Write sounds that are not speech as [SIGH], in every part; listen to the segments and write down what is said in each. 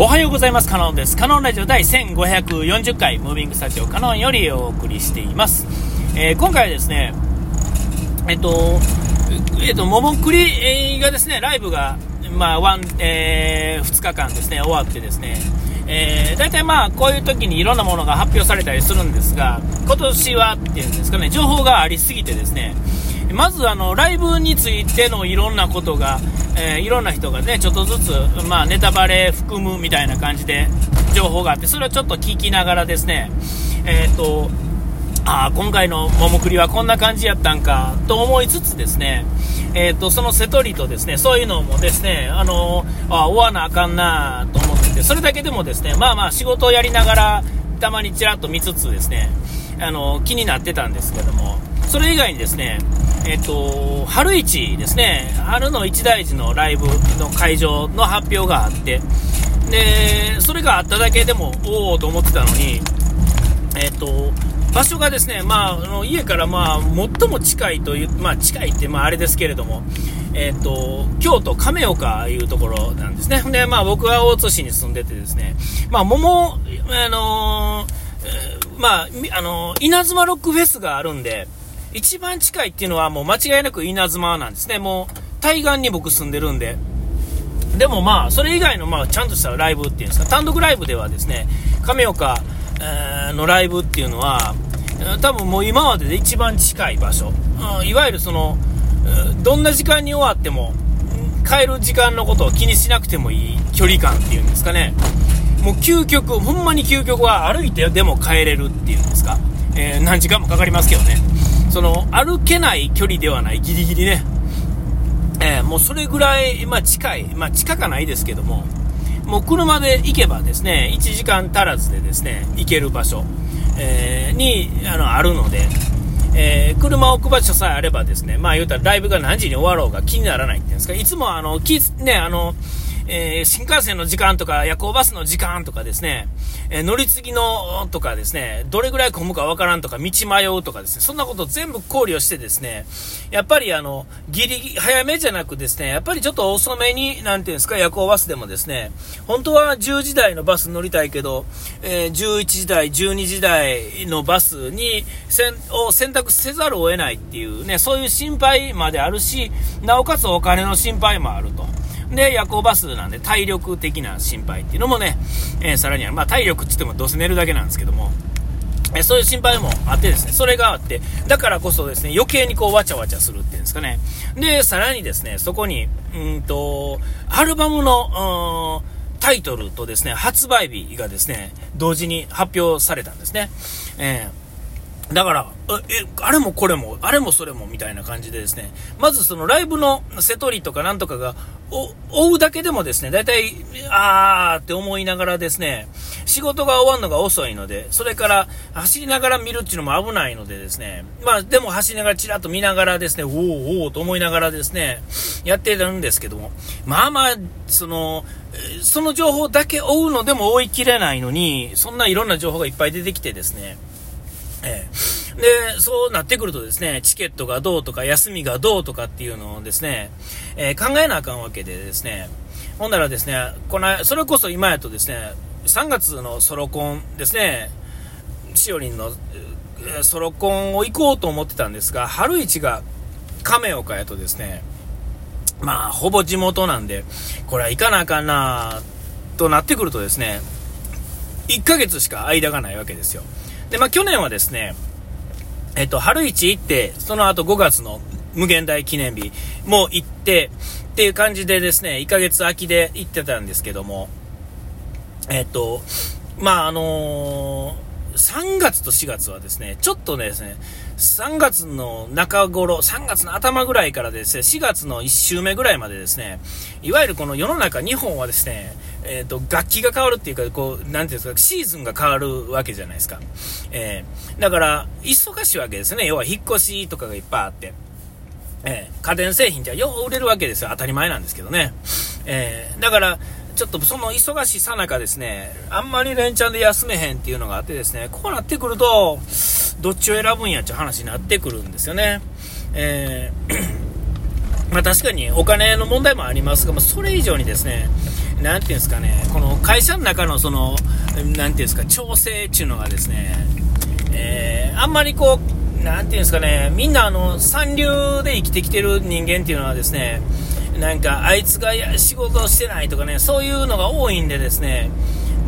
おはようございます。カノンです。カノンラジオ第1540回ムービングスタジオカノンよりお送りしています、えー今回はですねえっとえっとももクリがですねライブがまあワン、え2日間ですね終わってですねえー、大体まあこういう時にいろんなものが発表されたりするんですが今年はっていうんですかね情報がありすぎてですねまずあのライブについてのいろんなことが、えーいろんな人がねちょっとずつ、まあ、ネタバレ含むみたいな感じで情報があってそれをちょっと聞きながらですねえっ、とあ今回の桃栗はこんな感じやったんかと思いつつですね、えー、とその瀬戸りとですねそういうのもですねあのあ追わなあかんなと思っててそれだけでもですねまあまあ仕事をやりながらたまにちらっと見つつですねあの気になってたんですけどもそれ以外にですねえっ、と春市ですね春の一大事のライブの会場の発表があってでそれがあっただけでもおおと思ってたのにえっ、と場所がですね、まあ、あの家からまあ最も近いという、まあ、近いってまああれですけれども、えっと京都亀岡いうところなんですね。で、まあ、僕は大津市に住んでてですね、まあ、桃、あのーまあ、あの稲妻ロックフェスがあるんで、一番近いっていうのはもう間違いなく稲妻なんですね。もう対岸に僕住んでるんで。でもまあ、それ以外のまあちゃんとしたライブっていうんですか、単独ライブではですね、亀岡、えーのライブっていうのは、多分もう今までで一番近い場所、うんいわゆるその、どんな時間に終わっても、帰る時間のことを気にしなくてもいい距離感っていうんですかね、もう究極、ほんまに究極は歩いてでも帰れるっていうんですか、えー何時間もかかりますけどね、その歩けない距離ではない、ギリギリね。えーもうそれぐらい、まあ、近い、まあ、近かないですけども、もう車で行けばですね、1時間足らずでですね、行ける場所、えーにあのあるので、えー車を置く場所さえあればですね、まあ言うたらライブが何時に終わろうが気にならないっていうんですか、いつもあの、きね、あの、えー新幹線の時間とか夜行バスの時間とかですね、えー乗り継ぎのとかですね、どれぐらい混むかわからんとか、道迷うとかですね、そんなことを全部考慮してですね、やっぱりあの、ギリギリ、早めじゃなくですね、やっぱりちょっと遅めに、なんていうんですか、夜行バスでもですね、本当は10時台のバス乗りたいけど、えー11時台、12時台のバスに、を選択せざるを得ないっていうね、そういう心配まであるし、なおかつお金の心配もあると。で、夜行バスなんで体力的な心配っていうのもね、えーさらには、まあ体力って言ってもどうせ寝るだけなんですけども、えーそういう心配もあってですね、それがあって、だからこそですね、余計にこうわちゃわちゃするっていうんですかね。で、さらにですね、そこに、うんと、アルバムの、タイトルとですね、発売日がですね、同時に発表されたんですね。えーだから、え、あれもこれも、あれもそれもみたいな感じでですね、まずそのライブの瀬戸りとかなんとかが、お追うだけでもですね、大体、あーって思いながらですね、仕事が終わるのが遅いので、それから走りながら見るっていうのも危ないのでですね、まあでも走りながらちらっと見ながらですね、おーおーと思いながらですね、やってるんですけども、まあまあ、その、その情報だけ追うのでも追い切れないのに、そんないろんな情報がいっぱい出てきてですね、ええで、そうなってくるとですね、チケットがどうとか、休みがどうとかっていうのをですね、えー考えなあかんわけでですね、ほんならですね、この、それこそ今やとですね、3月のソロコンですね、しおりんのソロコンを行こうと思ってたんですが、春市が亀岡やとですね、まあ、ほぼ地元なんで、これは行かなあかんなとなってくるとですね、1ヶ月しか間がないわけですよ。で、まあ去年はですね、えっと、春市行って、その後5月の無限大記念日も行って、っていう感じでですね、1ヶ月空きで行ってたんですけども、えっと、まああのー3月と4月はですね、ちょっとねですね、3月の中頃、3月の頭ぐらいからですね、4月の1週目ぐらいまでですね、いわゆるこの世の中、日本はですね、えっ、と、楽器が変わるっていうか、こう、なんていうんですか、シーズンが変わるわけじゃないですか。えーだから、忙しいわけですね。要は、引っ越しとかがいっぱいあって。えー家電製品じゃよう売れるわけですよ。当たり前なんですけどね。えーだから、ちょっとその忙しいさなかですね、あんまり連チャンで休めへんっていうのがあってですね、こうなってくると、どっちを選ぶんやっていう話になってくるんですよね。えー [CLEARS THROAT] まあ確かにお金の問題もありますが、まあ、それ以上にですね、なていうんですかね、この会社の中のその、なんていうんですか、調整っていうのがですね、えー、あんまりこう、なていうんですかね、みんなあの、三流で生きてきてる人間っていうのはですね、なんか、あいつが仕事をしてないとかね、そういうのが多いんでですね、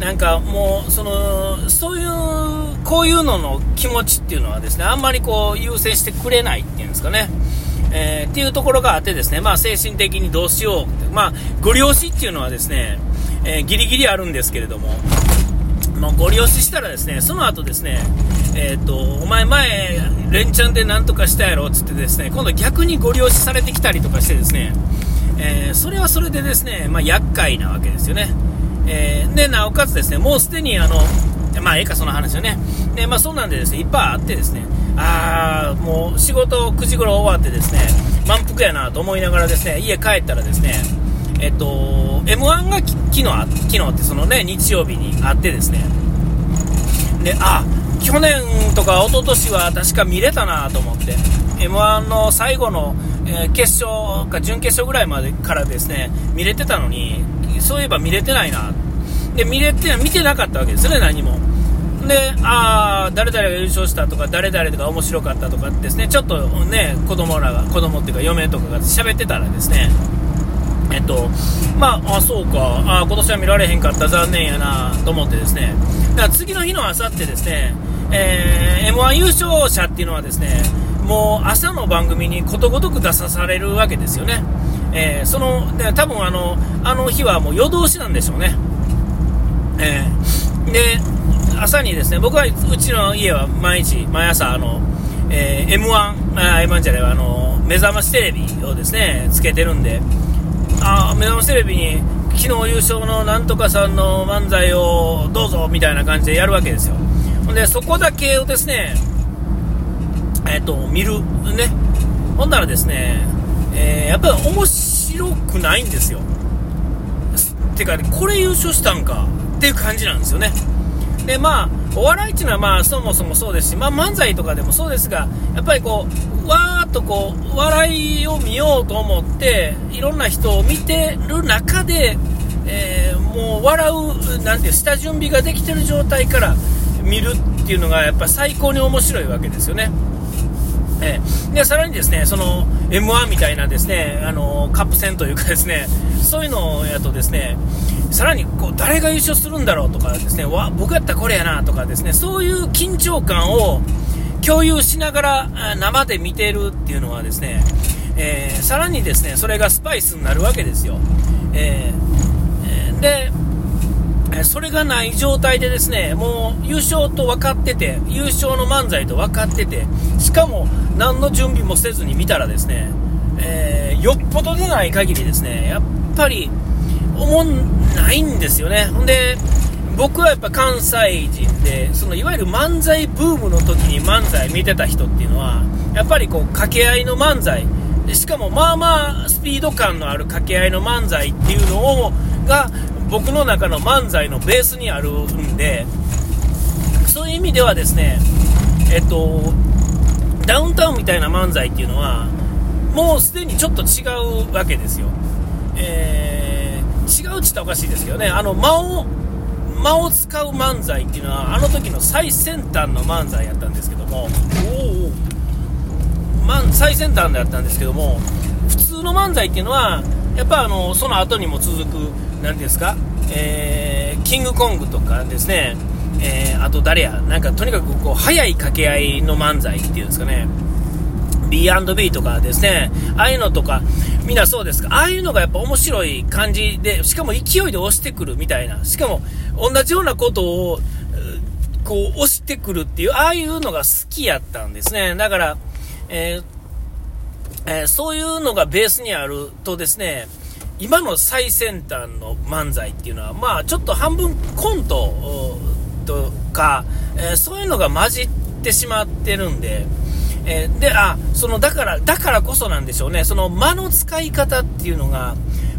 なんかもう、その、そういう、こういうのの気持ちっていうのはですね、あんまりこう、優先してくれないっていうんですかね。えー、っていうところがあってですね、まあ精神的にどうしようまあ、ご利用しっていうのはですね、えー、ギリギリあるんですけれども、まあ、ご利用ししたらですね、その後ですね、えっ、と、お前前、連チャンでなんとかしたやろっつってですね、今度逆にご利用しされてきたりとかしてですね、えー、それはそれでですね、まあ、厄介なわけですよね。えー、で、なおかつですね、もうすでにあの、まあ、ええか、その話はね。で、まあ、そんなんでですね、いっぱいあってですね、あー、もう仕事9時頃終わってですね、満腹やなと思いながらですね、家帰ったらですね、えっと、M1 が昨日、昨日ってそのね、日曜日にあってですね、で、あ、去年とか一昨年は確か見れたなと思って、M1 の最後の、えー、決勝か準決勝ぐらいまでからですね、見れてたのに、そういえば見れてないな。で、見れて、見てなかったわけですね、何も。で、ああ、誰々が優勝したとか、誰々が面白かったとかですね、ちょっとね、子供らが、子供っていうか嫁とかが喋ってたらですね、えっと、まあ、あ、そうか、あ今年は見られへんかった、残念やなと思ってですね、だから次の日の朝ってですね、えー、M1 優勝者っていうのはですね、もう朝の番組にことごとく出さされるわけですよね。えー、その、で多分あの、あの日はもう夜通しなんでしょうね。えー、で、朝にですね、僕はうちの家は毎日、毎朝、あの、えー、M1、あ、M1 じゃない、あの、目覚ましテレビをですね、つけてるんで、あ目覚ましテレビに昨日優勝のなんとかさんの漫才をどうぞみたいな感じでやるわけですよ。で、そこだけをですね、えっ、ー、と、見る。ね。ほんならですね、えー、やっぱり面白くないんですよ。てか、これ優勝したんかっていう感じなんですよね。で、まあ、お笑いっていうのはまあ、そもそもそうですし、まあ、漫才とかでもそうですが、やっぱりこう、わーっとこう、笑いを見ようと思って、いろんな人を見てる中で、えー、もう笑う、なんていう、下準備ができてる状態から見るっていうのが、やっぱ最高に面白いわけですよね。えー、で、さらにですね、その、M1 みたいなですね、あの、カップ戦というかですね、そういうのをやとですね、さらにこう誰が優勝するんだろうとかですね、わ僕やったらこれやなとかですね、そういう緊張感を共有しながら生で見てるっていうのはですね、えー、さらにですね、それがスパイスになるわけですよ。えー、で、それがない状態でですね、もう優勝と分かってて、優勝の漫才と分かってて、しかも何の準備もせずに見たらですね、えー、よっぽどでない限りですね、やっぱり、思んないんですよね。ほんで、僕はやっぱ関西人で、そのいわゆる漫才ブームの時に漫才見てた人っていうのは、やっぱりこう掛け合いの漫才、しかもまあまあスピード感のある掛け合いの漫才っていうのを、が僕の中の漫才のベースにあるんで、そういう意味ではですね、えっと、ダウンタウンみたいな漫才っていうのは、もうすでにちょっと違うわけですよ。えー、違うっつったらおかしいですけどね、あの間を、間を使う漫才っていうのは、あの時の最先端の漫才やったんですけども、おお、ま、最先端だったんですけども、普通の漫才っていうのは、やっぱあのその後にも続く、何ですか、えー、キングコングとかですね、えー、あと誰や、なんかとにかくこう速い掛け合いの漫才っていうんですかね、B&B とかですね、ああいうのとか、みんなそうですか、ああいうのがやっぱ面白い感じで、しかも勢いで押してくるみたいな、しかも同じようなことを、こう押してくるっていう、ああいうのが好きやったんですね。だから、えーえー、そういうのがベースにあるとですね、今の最先端の漫才っていうのは、まあちょっと半分コントとか、えー、そういうのが混じってしまってるんで、えー、で、あ、その、だから、だからこそなんでしょうね。その間の使い方っていうのが、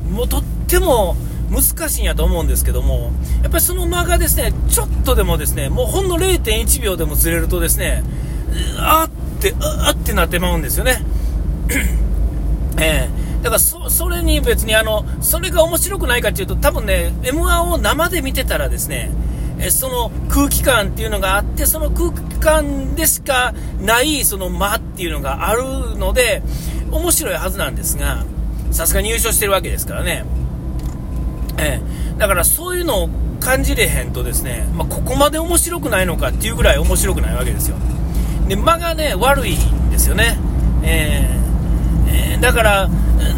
もうとっても難しいんやと思うんですけども、やっぱりその間がですね、ちょっとでもですね、もうほんの0.1秒でもずれるとですね、あって、あってなってまうんですよね。[CLEARS THROAT] えー、だからそ、それに別にあの、それが面白くないかっていうと、多分ね、M1 を生で見てたらですね、えその空気感っていうのがあって、その空気感でしかないその間っていうのがあるので、面白いはずなんですが、さすがに優勝してるわけですからね。ええ、だからそういうのを感じれへんとですね、まあ、ここまで面白くないのかっていうぐらい面白くないわけですよ。で、間がね、悪いんですよね。えー、えー、だから、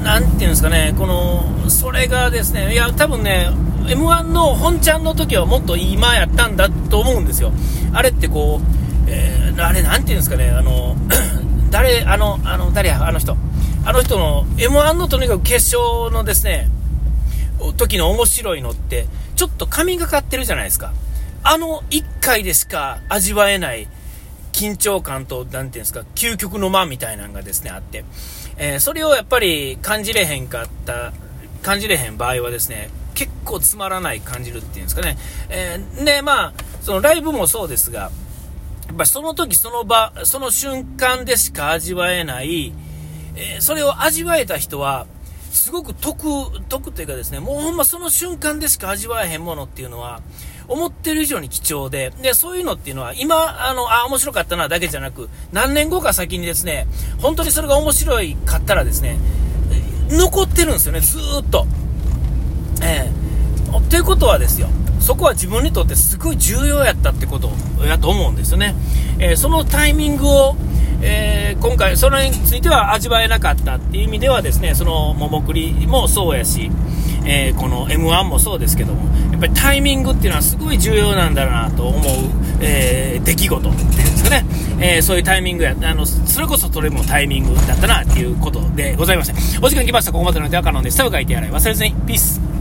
なんていうんですかね、この、それがですね、いや、多分ね、M1 の本ちゃんの時はもっといい間やったんだと思うんですよ。あれってこう、えー、あれ、なんていうんですかね、あの、[CLEARS THROAT] 誰、あの、あの、誰や、あの人。あの人の M1 のとにかく決勝のですね、時の面白いのって、ちょっと神がかってるじゃないですか。あの1回でしか味わえない緊張感と、なんていうんですか、究極の間みたいなのがですね、あって、えー、それをやっぱり感じれへんかった、感じれへん場合はですね、結構つまらない感じるっていうんですかね。えー、で、まあ、そのライブもそうですが、やっぱその時その場、その瞬間でしか味わえない、えー、それを味わえた人は、すごく得、得というかですね、もうほんまその瞬間でしか味わえへんものっていうのは、思ってる以上に貴重で、で、そういうのっていうのは、今、あの、あ、面白かったなだけじゃなく、何年後か先にですね、本当にそれが面白いかったらですね、残ってるんですよね、ずっと。ええー、ということはですよ、そこは自分にとってすごい重要やったってことやと思うんですよね。えー、そのタイミングを、えー、今回、それについては味わえなかったっていう意味ではですね、その桃栗もそうやし、えー、この M1 もそうですけども、やっぱりタイミングっていうのはすごい重要なんだろうなと思う、えー、出来事っていうんですかね、えー、そういうタイミングや、あの、それこそそれもタイミングだったなっていうことでございました。お時間来ました。ここまでの手はカノンです。多分書いてやらい忘れずに。ピース。